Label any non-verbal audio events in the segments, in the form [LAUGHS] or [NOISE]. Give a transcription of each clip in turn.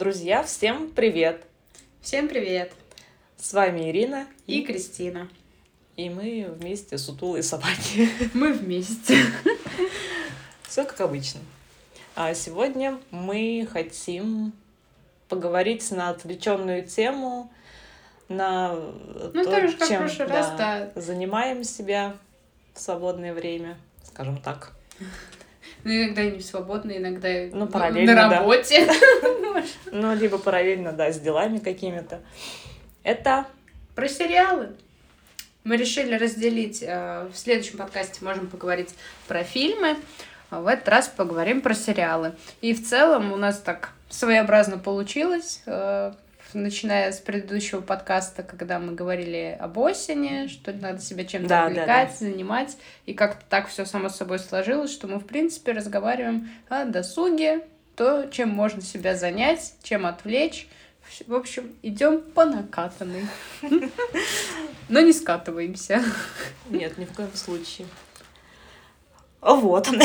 Друзья, всем привет! Всем привет! С вами Ирина и Кристина. И мы вместе сутулые собаки. [LAUGHS] Мы вместе. Все как обычно. А сегодня мы хотим поговорить на отвлеченную тему, на ну, то, же, чем да, раз, да. занимаем себя в свободное время, скажем так. Ну, иногда не в свободное, иногда ну, параллельно, на работе. [LAUGHS] Ну, либо параллельно, да, с делами какими-то. Это про сериалы. Мы решили разделить. Э, в следующем подкасте можем поговорить про фильмы, а в этот раз поговорим про сериалы. И в целом у нас так своеобразно получилось э, начиная с предыдущего подкаста, когда мы говорили об осени, что надо себя чем-то да, отвлекать, да, да. занимать, и как-то так все само собой сложилось, что мы, в принципе, разговариваем о досуге, то, чем можно себя занять, чем отвлечь. В общем, идем по накатанной. [LAUGHS] Но не скатываемся. Нет, ни в коем случае. Вот. [LAUGHS]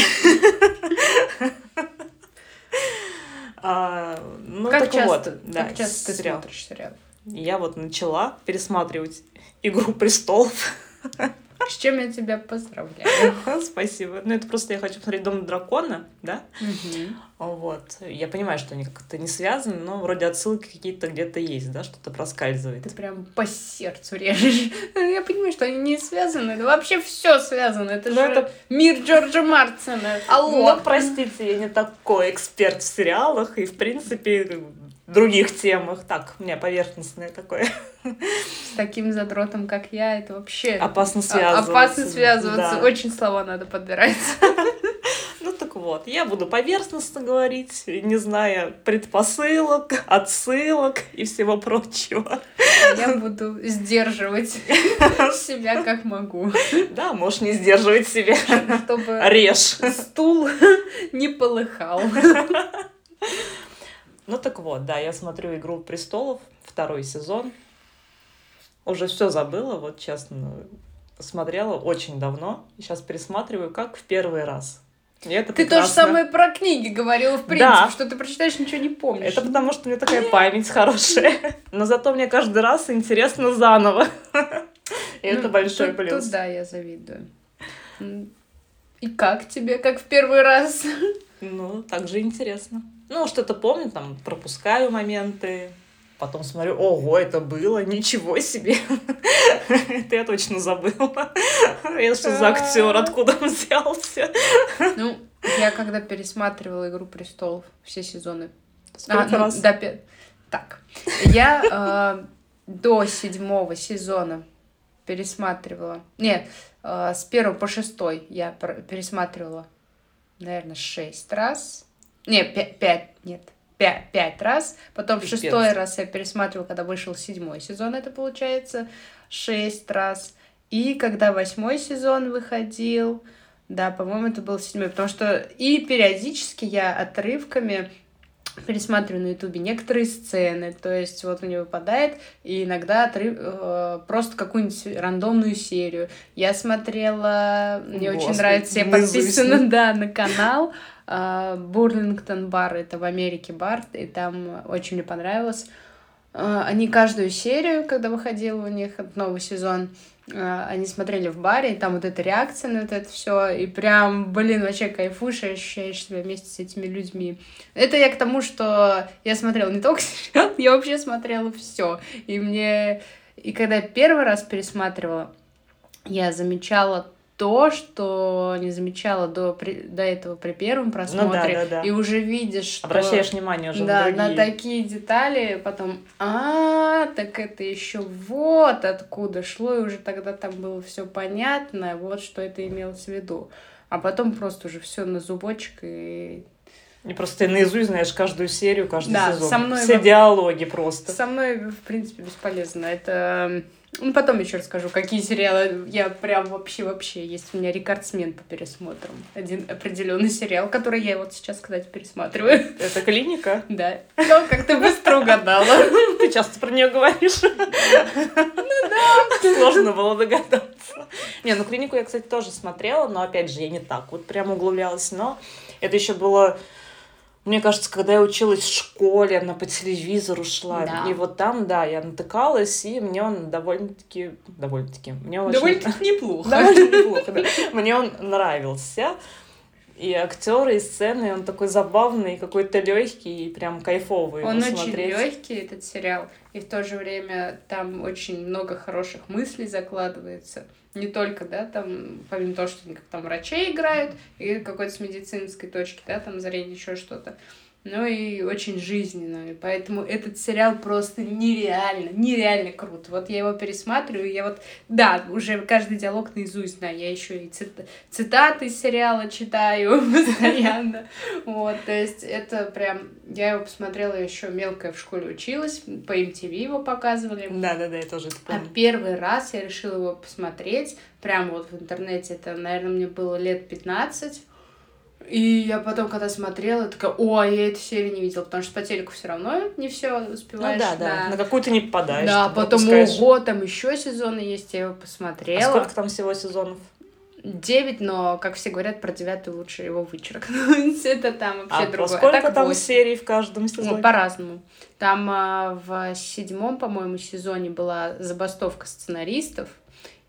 А, ну, как так часто, вот, да, как часто ты сериал. смотришь сериал? Я вот начала пересматривать «Игру престолов». [LAUGHS] С чем я тебя поздравляю. Спасибо. Ну, это просто я хочу посмотреть «Дом дракона», да? Вот. Я понимаю, что они как-то не связаны, но вроде отсылки какие-то где-то есть, да? Что-то проскальзывает. Ты прям по сердцу режешь. Я понимаю, что они не связаны. Это вообще все связано. Это ну, же это... мир Джорджа Мартина. Алло. Ну, простите, я не такой эксперт в сериалах, и, в принципе, других темах. Так, у меня поверхностное такое. С таким задротом, как я, это вообще... Опасно связываться. Опасно связываться. Да. Очень слова надо подбирать. [LAUGHS] Ну так вот, я буду поверхностно говорить, не зная предпосылок, отсылок и всего прочего. Я буду сдерживать [LAUGHS] себя как могу. Да, можешь не сдерживать себя. Чтобы Режь. стул [LAUGHS] не полыхал. Ну так вот, да, я смотрю «Игру престолов», второй сезон. Уже все забыла, вот честно, смотрела очень давно. Сейчас пересматриваю, как в первый раз. И это ты прекрасно. то же самое про книги говорила, в принципе, да. что ты прочитаешь, ничего не помнишь. Это потому, что у меня такая память хорошая. Но зато мне каждый раз интересно заново. И это ну, большой плюс. Тут да, я завидую. И как тебе, как в первый раз? Ну, так же интересно. Ну, что-то помню, там, пропускаю моменты, потом смотрю, ого, это было, ничего себе. [LAUGHS] Это я точно забыла. Это что за актер, откуда он взялся? Ну, я когда пересматривала «Игру престолов», все сезоны. А, ну, до, так, я э, до седьмого сезона пересматривала. Нет, э, с первого по шестой я пересматривала, наверное, шесть раз не, пять, пять нет, пять, пять раз. Потом Пипец. шестой раз я пересматривала, когда вышел седьмой сезон, это получается шесть раз. И когда восьмой сезон выходил, да, по-моему, это был седьмой, потому что и периодически я отрывками пересматриваю на Ютубе некоторые сцены, то есть вот у него выпадает, и иногда отрыв, э, просто какую-нибудь рандомную серию. Я смотрела, мне Господи, очень нравится, я подписана, да, на канал Бурлингтон бар, это в Америке бар, и там очень мне понравилось. А, они каждую серию, когда выходил у них новый сезон, а, они смотрели в баре, и там вот эта реакция на вот это все, и прям, блин, вообще кайфуешь, ощущаешь себя вместе с этими людьми. Это я к тому, что я смотрела не только [LAUGHS] сериал, я вообще смотрела все. И мне... И когда я первый раз пересматривала, я замечала то, что не замечала до, при, до этого при первом просмотре, ну, да, да, да. и уже видишь, что... Обращаешь внимание уже да, на другие. на такие детали, потом, а, так это еще вот откуда шло, и уже тогда там было все понятно, вот что это имелось в виду. А потом просто уже все на зубочек и не просто ты наизусть знаешь каждую серию, каждый да, сезон. Со мной Все в... диалоги просто. Со мной, в принципе, бесполезно. Это ну, потом еще расскажу, какие сериалы я прям вообще-вообще... Есть у меня рекордсмен по пересмотрам. Один определенный сериал, который я вот сейчас, кстати, пересматриваю. Это «Клиника»? Да. Ну, как ты быстро угадала. Ты часто про нее говоришь. Ну да. Сложно было догадаться. Не, ну «Клинику» я, кстати, тоже смотрела, но, опять же, я не так вот прям углублялась. Но это еще было Мне кажется, когда я училась в школе, она по телевизору шла. Да. И вот там, да, я натыкалась, и мне он довольно-таки... Довольно-таки... Мне очень... Довольно-таки неплохо. Довольно неплохо, да. Мне он нравился. И актеры, и сцены, он такой забавный, какой-то легкий, и прям кайфовый. Он очень смотреть. легкий, этот сериал, и в то же время там очень много хороших мыслей закладывается. Не только, да, там, помимо того, что они там врачей играют, и какой-то с медицинской точки, да, там зрение, еще что-то но и очень жизненную. Поэтому этот сериал просто нереально, нереально крут. Вот я его пересматриваю, я вот, да, уже каждый диалог наизусть знаю. Я еще и цит... цитаты из сериала читаю [LAUGHS] постоянно. Вот, то есть это прям... Я его посмотрела еще мелкая в школе училась, по MTV его показывали. Да-да-да, я тоже это помню. А первый раз я решила его посмотреть, прямо вот в интернете, это, наверное, мне было лет 15, и я потом, когда смотрела, такая, о, я эту серию не видела, потому что по телеку все равно не все успеваешь. Ну да, да, на, на какую-то не попадаешь. Да, потом, пропускаешь. ого, там еще сезоны есть, я его посмотрела. А сколько там всего сезонов? Девять, но, как все говорят, про девятый лучше его вычеркнуть. [LAUGHS] Это там вообще а другое. А сколько а так там 8. серий в каждом сезоне? Ну, по-разному. Там а, в седьмом, по-моему, сезоне была забастовка сценаристов,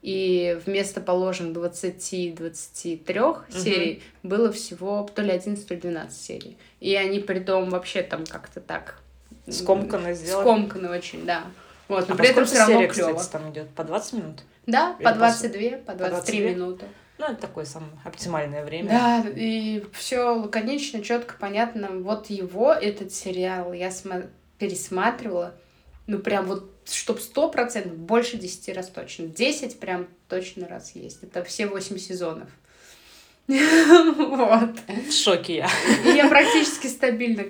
и вместо положенных 20-23 угу. серий было всего то ли 11, то ли 12 серий. И они при том вообще там как-то так... Скомканно сделали. Скомканно очень, да. Вот, но а при этом все равно серия, клево. Кстати, там идет по 20 минут? Да, Или по 22, по 23 22? минуты. Ну, это такое самое оптимальное время. Да, и все лаконично, четко, понятно. Вот его, этот сериал, я см- пересматривала, ну, прям вот чтоб сто процентов, больше десяти раз точно. Десять прям точно раз есть. Это все восемь сезонов. [LAUGHS] Вот. В шоке я. Я практически стабильно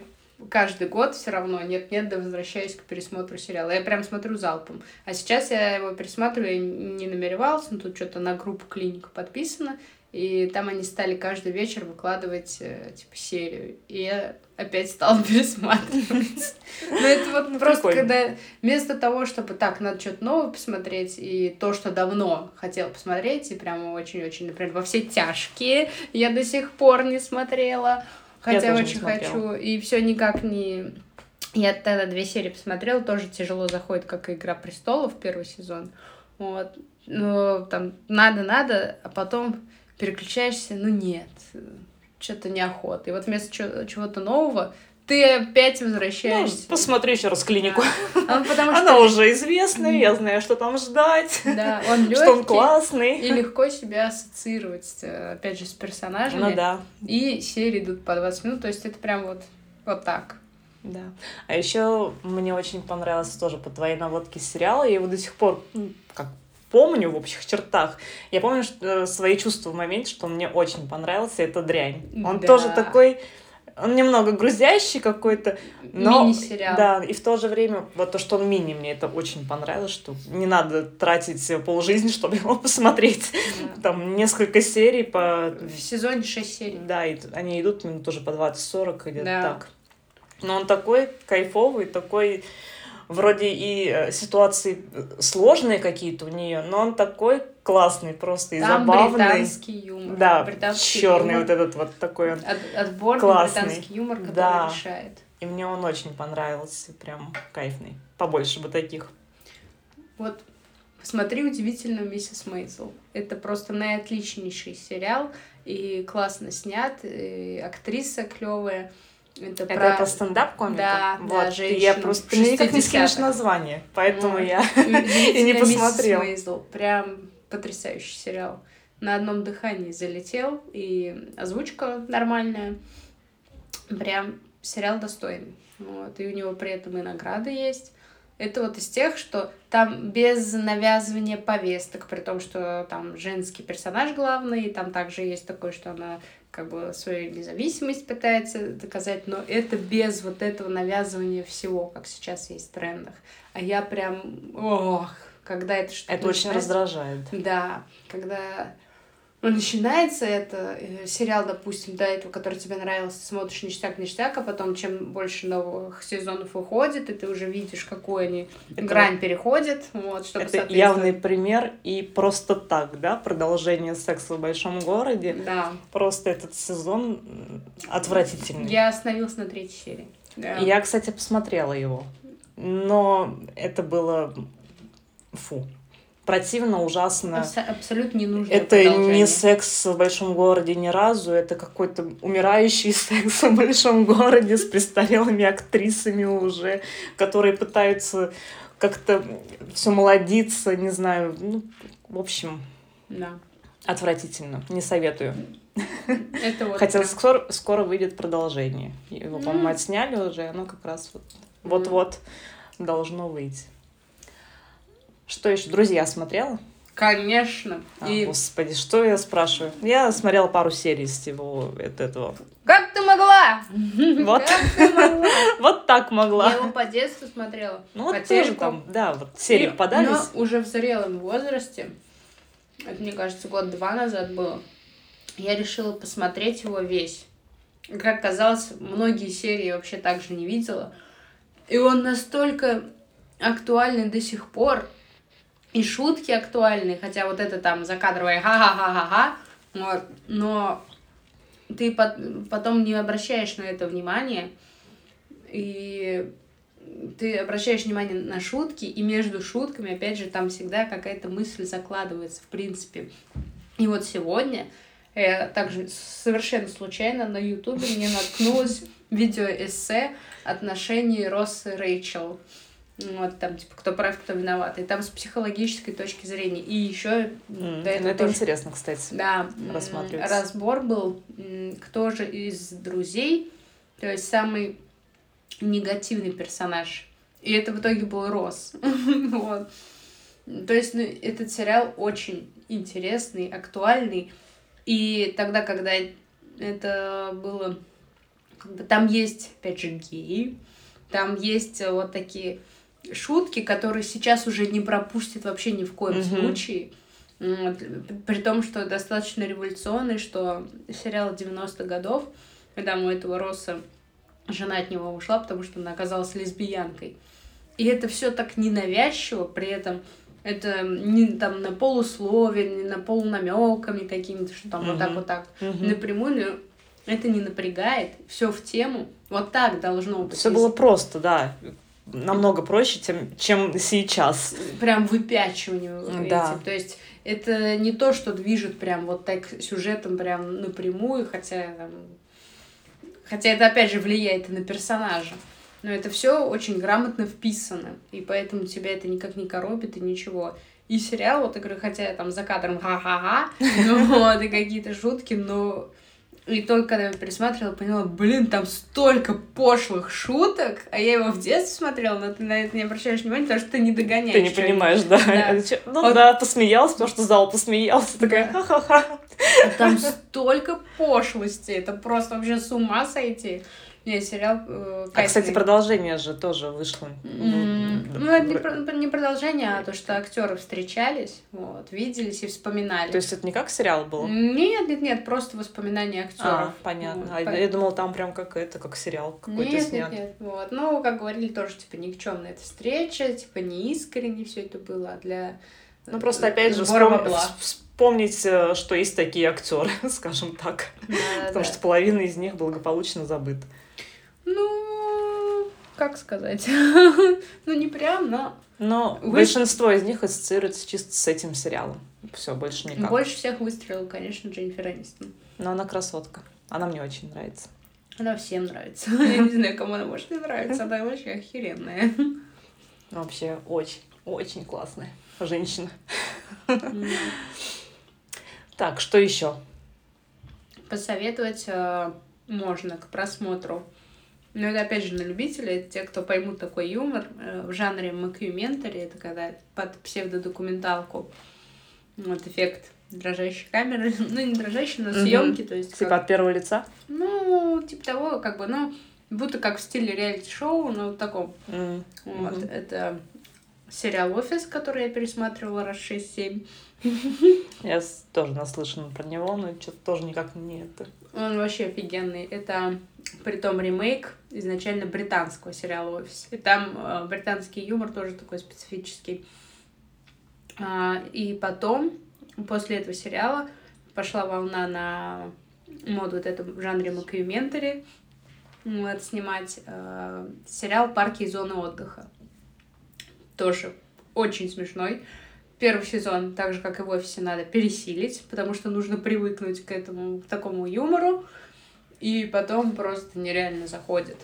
каждый год все равно нет-нет, да возвращаюсь к пересмотру сериала. Я прям смотрю залпом. А сейчас я его пересматриваю, я не намеревалась, но тут что-то на группу клиника подписано, и там они стали каждый вечер выкладывать, э, типа, серию. И я опять стала [LAUGHS] пересматривать. Ну, это вот ну, просто, когда вместо того, чтобы так, надо что-то новое посмотреть, и то, что давно хотела посмотреть, и прямо очень-очень, например, во все тяжкие, я до сих пор не смотрела, хотя очень хочу, и все никак не... Я тогда две серии посмотрела, тоже тяжело заходит, как и «Игра престолов» первый сезон. Вот. Ну, там, надо-надо, а потом переключаешься, ну нет, что-то неохота. И вот вместо чего-то нового ты опять возвращаешься. Ну, посмотри еще раз клинику. Да. А, потому [LAUGHS] что... Она уже известная, я знаю, что там ждать. Да, [LAUGHS] он легкий. Что он классный. И легко себя ассоциировать, опять же, с персонажами. Ну да. И серии идут по 20 минут, то есть это прям вот, вот так. Да. А еще мне очень понравился тоже по твоей наводке сериала. Я его до сих пор как помню в общих чертах. Я помню что, э, свои чувства в моменте, что мне очень понравился, это дрянь. Он да. тоже такой он немного грузящий какой-то, но... Мини-сериал. Да, и в то же время, вот то, что он мини, мне это очень понравилось, что не надо тратить полжизни, [LAUGHS] чтобы его посмотреть. Да. Там несколько серий по... В сезоне 6 серий. Да, и они идут минут тоже по 20-40 или да. так. Но он такой кайфовый, такой вроде и э, ситуации э, сложные какие-то у нее, но он такой классный просто и Там забавный. британский юмор. Да, британский черный юмор. вот этот вот такой он От, Отборный классный. британский юмор, который да. решает. И мне он очень понравился, прям кайфный. Побольше бы таких. Вот Смотри удивительную миссис Мейзел. Это просто наотличнейший сериал и классно снят, и актриса клевая. Это, это про, про стендап-комика? Да, вот. да, женщину. Я просто ты никак не скинешь название, поэтому я и [LAUGHS] не посмотрел. Прям потрясающий сериал. На одном дыхании залетел, и озвучка нормальная. Прям сериал достойный. Вот. И у него при этом и награды есть. Это вот из тех, что там без навязывания повесток, при том, что там женский персонаж главный, и там также есть такое, что она как бы свою независимость пытается доказать, но это без вот этого навязывания всего, как сейчас есть в трендах. А я прям, ох, когда это что-то... Это очень раздражает. Да, когда начинается это э, сериал, допустим, до этого, который тебе нравился, смотришь ништяк-ништяк, а потом чем больше новых сезонов выходит, и ты уже видишь, какую они это, грань переходят, вот, чтобы Это явный пример, и просто так, да, продолжение секса в большом городе. Да. Просто этот сезон отвратительный. Я остановилась на третьей серии. Да. Я, кстати, посмотрела его, но это было фу противно, ужасно. Абс- абсолютно не нужно. Это не секс в большом городе ни разу, это какой-то умирающий [LAUGHS] секс в большом городе с престарелыми актрисами уже, которые пытаются как-то все молодиться, не знаю, ну, в общем, да. отвратительно, не советую. Это вот Хотя прям... скоро, скоро выйдет продолжение. Его, по-моему, отсняли уже, оно как раз вот вот-вот должно выйти. Что еще? Друзья смотрела? Конечно. А, и... Господи, что я спрашиваю? Я смотрела пару серий из всего этого. Как ты могла? [LAUGHS] Вот. [LAUGHS] Вот так могла. Я его по детству смотрела. Ну вот тоже там, да, вот серии подались. Но уже в зрелом возрасте, это, мне кажется, год-два назад было, я решила посмотреть его весь. Как казалось, многие серии вообще так же не видела. И он настолько актуальный до сих пор, и шутки актуальны, хотя вот это там закадровое ха-ха-ха-ха-ха, вот, но ты потом не обращаешь на это внимание, и ты обращаешь внимание на шутки, и между шутками, опять же, там всегда какая-то мысль закладывается, в принципе. И вот сегодня я также совершенно случайно на Ютубе мне наткнулась видео-эссе отношений Россы и Рэйчел. Вот там, типа, кто прав, кто виноват. И там с психологической точки зрения. И еще mm, до этого. Ну, это тоже, интересно, кстати. Да. Разбор был, кто же из друзей, то есть самый негативный персонаж. И это в итоге был Рос. [LAUGHS] вот. То есть ну, этот сериал очень интересный, актуальный. И тогда, когда это было... Как бы, там есть, опять же, геи, там есть вот такие шутки, которые сейчас уже не пропустят вообще ни в коем mm-hmm. случае. При том, что достаточно революционный, что сериал 90-х годов, когда у этого Росса жена от него ушла, потому что она оказалась лесбиянкой. И это все так ненавязчиво, при этом это не там на полусловие, не на полунамеками какими-то, что там uh-huh. вот так вот так uh-huh. напрямую, это не напрягает, все в тему. Вот так должно быть. Все было просто, да намного проще, тем, чем сейчас. Прям выпячивание. Да. Эти. То есть это не то, что движет прям вот так сюжетом прям напрямую, хотя там, хотя это опять же влияет и на персонажа. Но это все очень грамотно вписано, и поэтому тебя это никак не коробит и ничего. И сериал, вот я говорю, хотя там за кадром ха-ха-ха, [LAUGHS] ну вот, и какие-то шутки, но и только когда я пересматривала, поняла, блин, там столько пошлых шуток, а я его в детстве смотрела, но ты на это не обращаешь внимания, потому что ты не догоняешь. Ты не понимаешь, да. да. Ну вот. да, посмеялся, потому что зал посмеялся, такая ха-ха-ха. Там столько пошлости, это просто вообще с ума сойти. Не, сериал э, А, кстати, продолжение же тоже вышло. Mm. Ну, это не, не продолжение, а то, что актеры встречались, вот, виделись и вспоминали. То есть это не как сериал был? Нет, нет, нет, просто воспоминания актеров. А, понятно. Вот, а по... я думала, там прям как это, как сериал какой-то нет, снят. Нет, нет, вот. Ну, как говорили, тоже, типа, никчемная эта встреча, типа, не искренне все это было, а для ну, просто, опять же, вспом... вспомнить, э, что есть такие актеры, [LAUGHS] скажем так. Да, Потому да. что половина из них благополучно забыта. Ну, как сказать? [LAUGHS] ну, не прям, но... Но Вы... большинство из них ассоциируется чисто с этим сериалом. Все, больше никак. Больше всех выстрелил, конечно, Дженнифер Энистон. Но она красотка. Она мне очень нравится. Она всем нравится. [LAUGHS] Я не знаю, кому она может не нравиться. Она вообще охеренная. Вообще очень, очень классная женщина. Так, что еще? Посоветовать э, можно к просмотру но это опять же на любителей, это те, кто поймут такой юмор э, в жанре макюментари, это когда под псевдодокументалку вот эффект дрожащей камеры, [LAUGHS] ну не дрожащей, но съемки, то есть типа как... от первого лица. Ну типа того, как бы, ну будто как в стиле реалити-шоу, но в таком. Вот это сериал «Офис», который я пересматривала раз 6-7. Я тоже наслышана про него, но что-то тоже никак не это. Он вообще офигенный. Это притом ремейк изначально британского сериала «Офис». И там э, британский юмор тоже такой специфический. А, и потом, после этого сериала, пошла волна на моду вот этом в жанре мокюментари вот, снимать э, сериал «Парки и зоны отдыха». Тоже очень смешной. Первый сезон, так же, как и в офисе, надо пересилить, потому что нужно привыкнуть к этому, к такому юмору. И потом просто нереально заходит.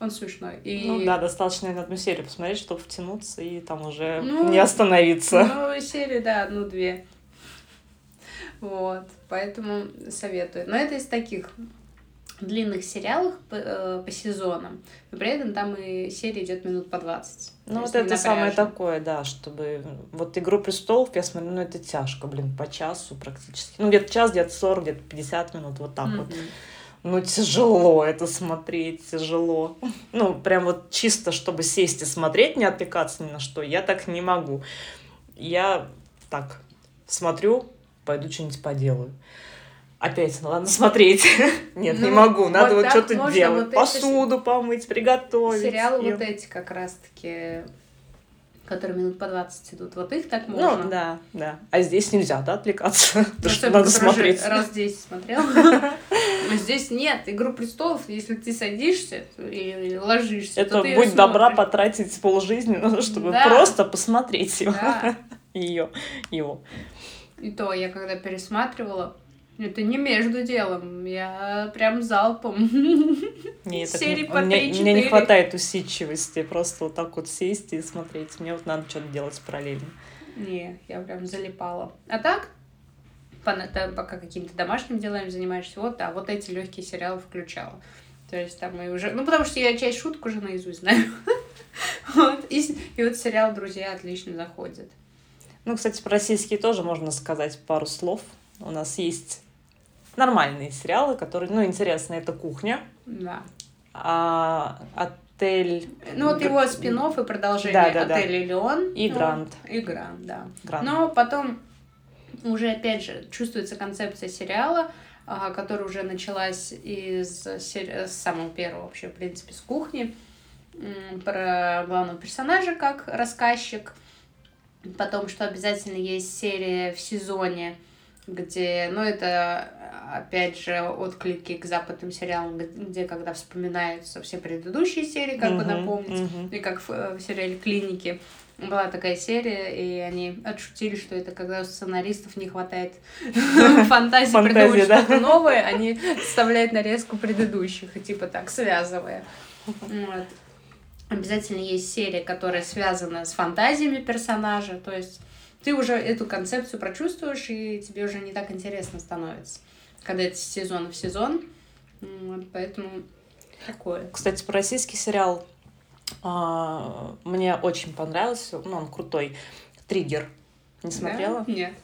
Он смешной. И... Ну да, достаточно, наверное, одну серию посмотреть, чтобы втянуться и там уже ну, не остановиться. Ну, серии, да, одну-две. Вот, поэтому советую. Но это из таких длинных сериалах по, э, по сезонам, но при этом там и серия идет минут по 20. Ну, вот это самое такое, да, чтобы... Вот «Игру престолов», я смотрю, ну, это тяжко, блин, по часу практически. Ну, где-то час, где-то 40, где-то 50 минут, вот так mm-hmm. вот. Ну, тяжело это смотреть, тяжело. Ну, прям вот чисто, чтобы сесть и смотреть, не отвлекаться ни на что, я так не могу. Я так смотрю, пойду что-нибудь поделаю опять надо смотреть. [LAUGHS] Нет, ну, не могу, надо вот, вот что-то делать. Вот Посуду эти... помыть, приготовить. Сериалы и... вот эти как раз-таки которые минут по 20 идут. Вот их так ну, можно. Ну, да, да. А здесь нельзя, да, отвлекаться? [LAUGHS] Потому что надо смотреть. Раз 10 смотрел. [LAUGHS] Здесь нет. Игру престолов, если ты садишься и ложишься, Это будь добра потратить полжизни, чтобы просто посмотреть его. Ее, его. И то я когда пересматривала, это не между делом, я прям залпом. Нет, [LAUGHS] Серии по мне, мне не хватает усидчивости, просто вот так вот сесть и смотреть. Мне вот надо что-то делать параллельно. Не, я прям залипала. А так, пока какими-то домашними делами занимаешься, вот, а вот эти легкие сериалы включала. То есть там мы уже... Ну, потому что я часть шуток уже наизусть знаю. [LAUGHS] вот. И, и вот сериал «Друзья» отлично заходит. Ну, кстати, про российские тоже можно сказать пару слов. У нас есть нормальные сериалы, которые, ну, интересно, это «Кухня». Да. А, отель... Ну, вот его спин и продолжение да, да, «Отель да. Леон». И ну, «Грант». И «Грант», да. Грант. Но потом уже, опять же, чувствуется концепция сериала, а, которая уже началась из с самого первого вообще, в принципе, с «Кухни», про главного персонажа как рассказчик, потом, что обязательно есть серия в сезоне, где, ну, это опять же, отклики к западным сериалам, где когда вспоминаются все предыдущие серии, как uh-huh, бы напомнить, uh-huh. и как в, э, в сериале «Клиники» была такая серия, и они отшутили, что это когда у сценаристов не хватает [LAUGHS] фантазии придумать что-то новое, они вставляют нарезку предыдущих, и типа так, связывая. Обязательно есть серия, которая связана с фантазиями персонажа, то есть ты уже эту концепцию прочувствуешь, и тебе уже не так интересно становится когда это сезон в сезон. Поэтому такое. Кстати, про российский сериал а, мне очень понравился. Ну, он крутой. Триггер. Не смотрела? Да? Нет.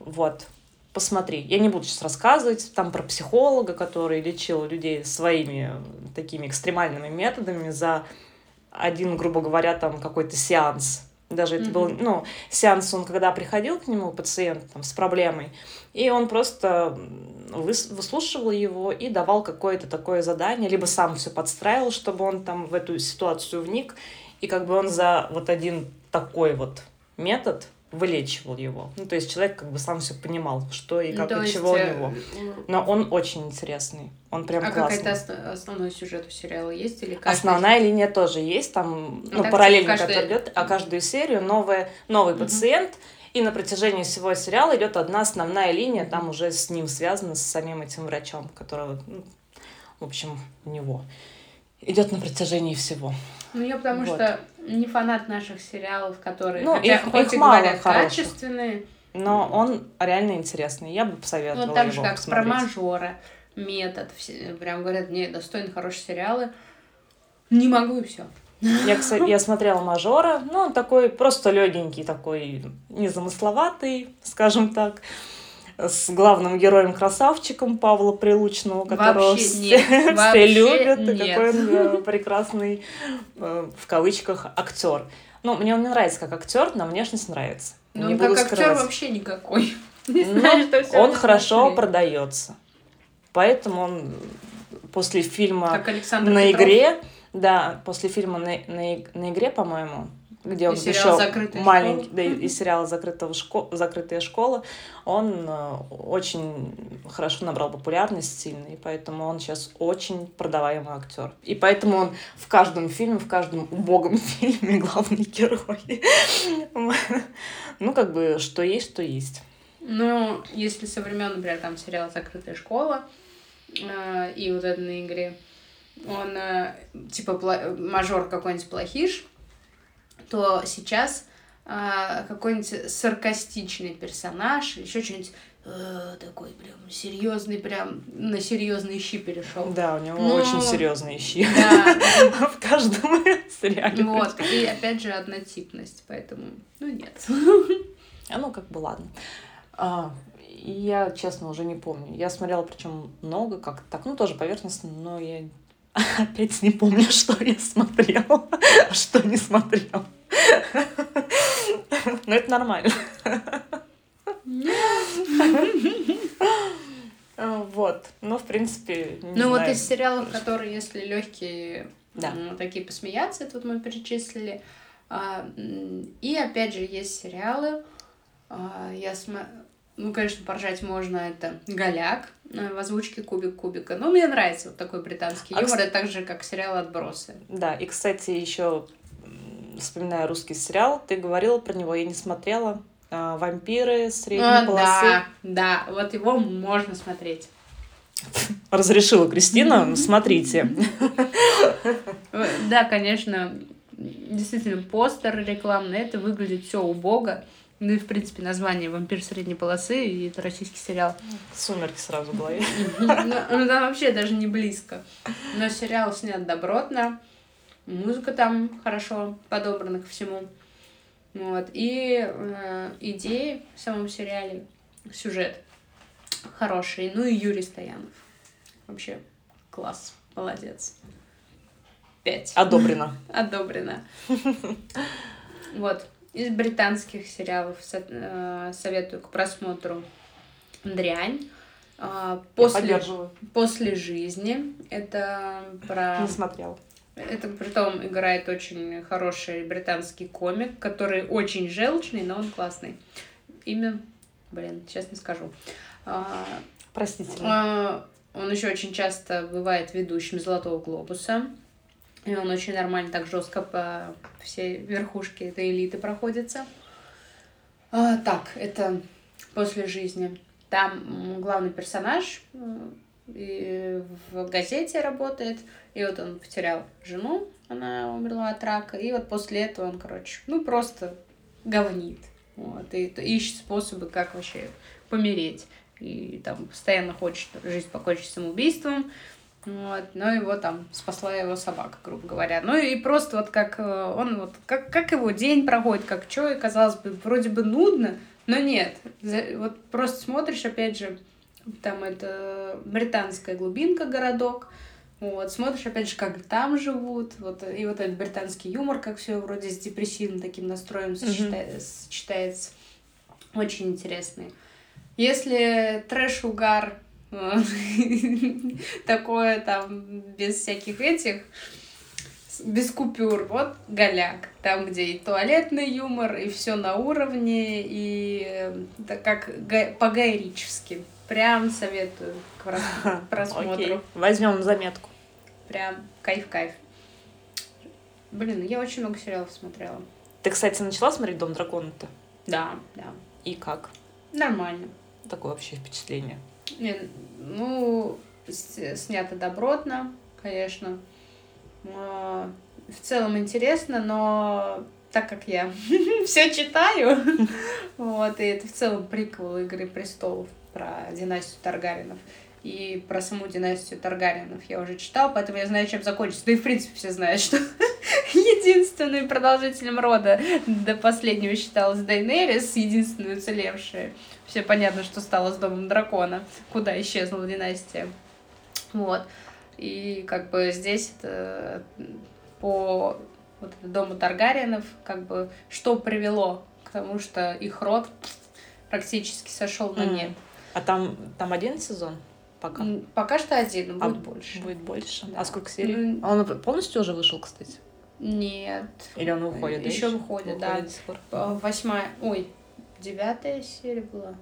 Вот. Посмотри. Я не буду сейчас рассказывать там про психолога, который лечил людей своими такими экстремальными методами за один, грубо говоря, там какой-то сеанс. Даже это был, ну, сеанс, он когда приходил к нему, пациент там, с проблемой, и он просто выслушивал его и давал какое-то такое задание, либо сам все подстраивал, чтобы он там в эту ситуацию вник, и как бы он за вот один такой вот метод вылечивал его. Ну, то есть человек как бы сам все понимал, что и как, ну, и чего есть, у него. Но он очень интересный. Он прям а классный. А какой-то основной сюжет у сериала есть? Или каждый... Основная линия тоже есть, там, ну, ну параллельно, каждый... которая идет, а каждую серию новая, новый угу. пациент, и на протяжении всего сериала идет одна основная линия, там уже с ним связана, с самим этим врачом, которого, ну, в общем, у него идет на протяжении всего. Ну, я потому вот. что не фанат наших сериалов, которые, ну, хотя, их, хоть их и мало говорят, хороших. качественные. Но он реально интересный. Я бы посоветовала ну, так же, как посмотреть. про мажора, метод. Все, прям говорят, не, достойны хорошие сериалы. Не могу и все. Я, кстати, я смотрела мажора, ну, он такой просто легенький, такой незамысловатый, скажем так. С главным героем красавчиком Павла Прилучного, которого вообще все, нет, [LAUGHS] все любят, нет. и какой он э, прекрасный э, в кавычках актер. Ну, мне он не нравится как актер, на внешность нравится. Ну, не как актер вообще никакой. [LAUGHS] Не ну, знаю, что он хорошо продается. Поэтому он после фильма на игре, да, после фильма на, на, на игре, по-моему, где он и еще маленький, да, из сериала Закрытого шко... Закрытая школа, он э, очень хорошо набрал популярность сильно, и поэтому он сейчас очень продаваемый актер. И поэтому он в каждом фильме, в каждом убогом [LAUGHS] фильме главный герой. Ну, как бы, что есть, то есть. Ну, если со времен, например, там сериал Закрытая школа э, и вот это на игре, он э, типа мажор какой-нибудь плохиш, то сейчас э, какой-нибудь саркастичный персонаж, еще что-нибудь э, такой прям серьезный, прям на серьезные щи перешел. Да, у него Но... очень серьезные щи. Да. [LAUGHS] В каждом сериале. Вот, и опять же однотипность, поэтому, ну нет. [LAUGHS] А ну как бы ладно. А, я, честно, уже не помню. Я смотрела, причем много, как так, ну тоже поверхностно, но я [LAUGHS] опять не помню, что я смотрела, а что не смотрела. Но это нормально. Вот. Ну, в принципе, не Ну, вот из сериалов, которые, если легкие, да. такие посмеяться, тут мы перечислили. А, и опять же, есть сериалы. А, я смотрю ну, конечно, поржать можно, это «Голяк» э, в озвучке «Кубик Кубика». Ну, мне нравится вот такой британский а юмор, это так же, как сериал «Отбросы». Да, и, кстати, еще вспоминая русский сериал, ты говорила про него, я не смотрела. А, «Вампиры» средней а, полосы. Да, да, вот его можно смотреть. [LAUGHS] Разрешила Кристина, смотрите. [LAUGHS] Да, конечно, действительно, постер рекламный, это выглядит все убого. Ну и, в принципе, название «Вампир средней полосы», и это российский сериал. Сумерки сразу в голове. [LAUGHS] Ну, ну, там вообще даже не близко. Но сериал снят добротно, музыка там хорошо подобрана ко всему. Вот. И э, идеи в самом сериале, сюжет хороший. Ну и Юрий Стоянов. Вообще класс, молодец. Пять. Одобрено. [LAUGHS] Одобрено. [LAUGHS] Вот. Из британских сериалов э, советую к просмотру «Дрянь». А, после, после жизни. Это про... Не смотрел. Это при том играет очень хороший британский комик, который очень желчный, но он классный. Имя, блин, сейчас не скажу. А, Простите. А, он еще очень часто бывает ведущим Золотого глобуса. И он очень нормально, так жестко по всей верхушке этой элиты проходится. А, так, это после жизни. Там главный персонаж и в газете работает, и вот он потерял жену, она умерла от рака, и вот после этого он, короче, ну просто говнит. Вот, и ищет способы, как вообще помереть. И там постоянно хочет жизнь покончить самоубийством. Вот, но его там спасла его собака, грубо говоря. Ну и просто вот как э, он вот, как, как его день проходит, как что, и казалось бы, вроде бы нудно, но нет. Вот просто смотришь, опять же, там это британская глубинка, городок, вот, смотришь, опять же, как там живут, вот, и вот этот британский юмор, как все вроде с депрессивным таким настроем mm-hmm. сочетается. Очень интересный. Если трэш-угар [LAUGHS] такое там без всяких этих, без купюр. Вот голяк. Там, где и туалетный юмор, и все на уровне, и так как по-гайрически. Прям советую к [LAUGHS] просмотру. Окей. Возьмем заметку. Прям кайф-кайф. Блин, я очень много сериалов смотрела. Ты, кстати, начала смотреть Дом дракона-то? Да, да. И как? Нормально. Такое вообще впечатление. Не, ну, снято добротно, конечно. В целом интересно, но так как я [LAUGHS] все читаю, [LAUGHS] вот, и это в целом приквел Игры престолов про династию Таргаринов. И про саму династию Таргаринов я уже читала, поэтому я знаю, чем закончится. Да и, в принципе, все знают, что [LAUGHS] Единственным продолжителем рода до последнего считалась Дейнерис, единственная уцелевшая. Все понятно, что стало с Домом Дракона, куда исчезла династия. Вот. И как бы здесь это по вот дому Таргариенов, как бы, что привело к тому, что их род практически сошел на нет. А там, там один сезон? Пока. Пока что один, будет а больше. Будет больше. Да. А сколько серий? Mm. А он полностью уже вышел, кстати? Нет. Или он выходит, да? Еще выходит, выходит да. Восьмая, ой, девятая серия была.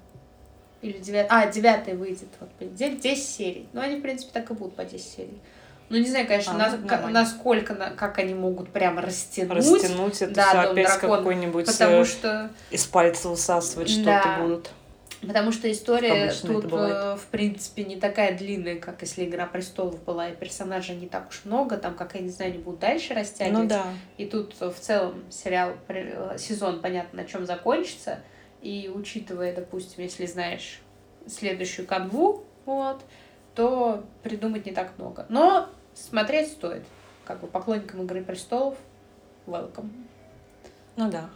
Или девятая, а, девятая выйдет. Вот, 10 серий. Ну, они, в принципе, так и будут по 10 серий. Ну, не знаю, конечно, а, нас, ну, насколько, как они могут прямо растянуть. Растянуть это да, все опять какой-нибудь потому э, что... из пальца высасывать что-то будут. Потому что история тут, э, в принципе, не такая длинная, как если «Игра престолов» была, и персонажей не так уж много, там, как я не знаю, они будут дальше растягивать. Ну да. И тут в целом сериал, э, сезон, понятно, на чем закончится, и учитывая, допустим, если знаешь следующую канву, вот, то придумать не так много. Но смотреть стоит. Как бы поклонникам «Игры престолов» welcome. Ну да.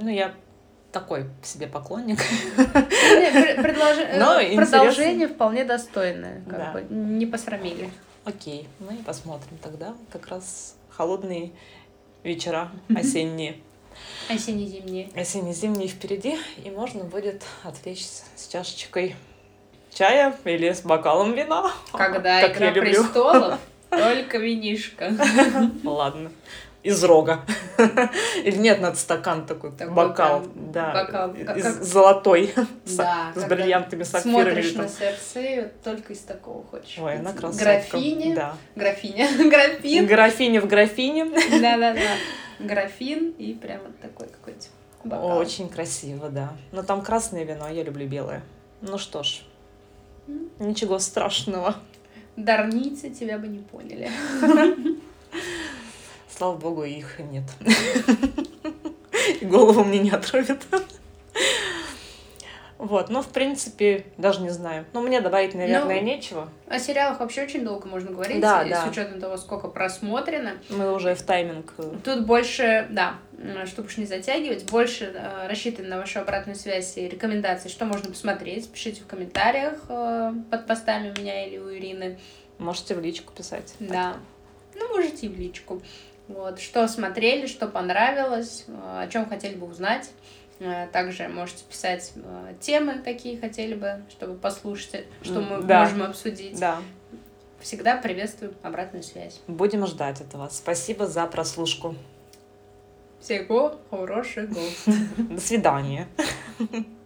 Ну, я такой себе поклонник. Продолжение вполне достойное. Как бы, не посрамили. Окей, ну и посмотрим тогда. Как раз холодные вечера осенние. Осенне-зимние. Осенне-зимние впереди, и можно будет отвлечься с чашечкой чая или с бокалом вина. Когда как «Игра престолов», только винишка. Ладно из рога. Или нет, надо стакан такой, такой бокал, прям, да, бокал. Из, как... золотой, да, с, с бриллиантами, сапфирами. Смотришь на сердце, только из такого хочешь. Ой, она красотка. Графиня, да. графиня, [LAUGHS] графин. Графиня в графине. Да-да-да, графин и прям вот такой какой-то бокал. Очень красиво, да. Но там красное вино, я люблю белое. Ну что ж, ничего страшного. Дарницы тебя бы не поняли. [LAUGHS] Слава богу, их нет. [LAUGHS] И голову мне не отрубят. Вот, ну, в принципе, даже не знаю. Ну, мне добавить, наверное, ну, нечего. О сериалах вообще очень долго можно говорить, да, да. с учетом того, сколько просмотрено. Мы уже в тайминг. Э, Тут больше, да, чтобы уж не затягивать, больше э, рассчитан на вашу обратную связь и рекомендации, что можно посмотреть. Пишите в комментариях э, под постами у меня или у Ирины. Можете в личку писать. Да. Так. Ну, можете и в личку. Вот, что смотрели, что понравилось, э, о чем хотели бы узнать. Э, также можете писать э, темы, какие хотели бы, чтобы послушать, что мы да. можем обсудить. Да. Всегда приветствую обратную связь. Будем ждать этого. Спасибо за прослушку. Всего хорошего. [LAUGHS] До свидания. [LAUGHS]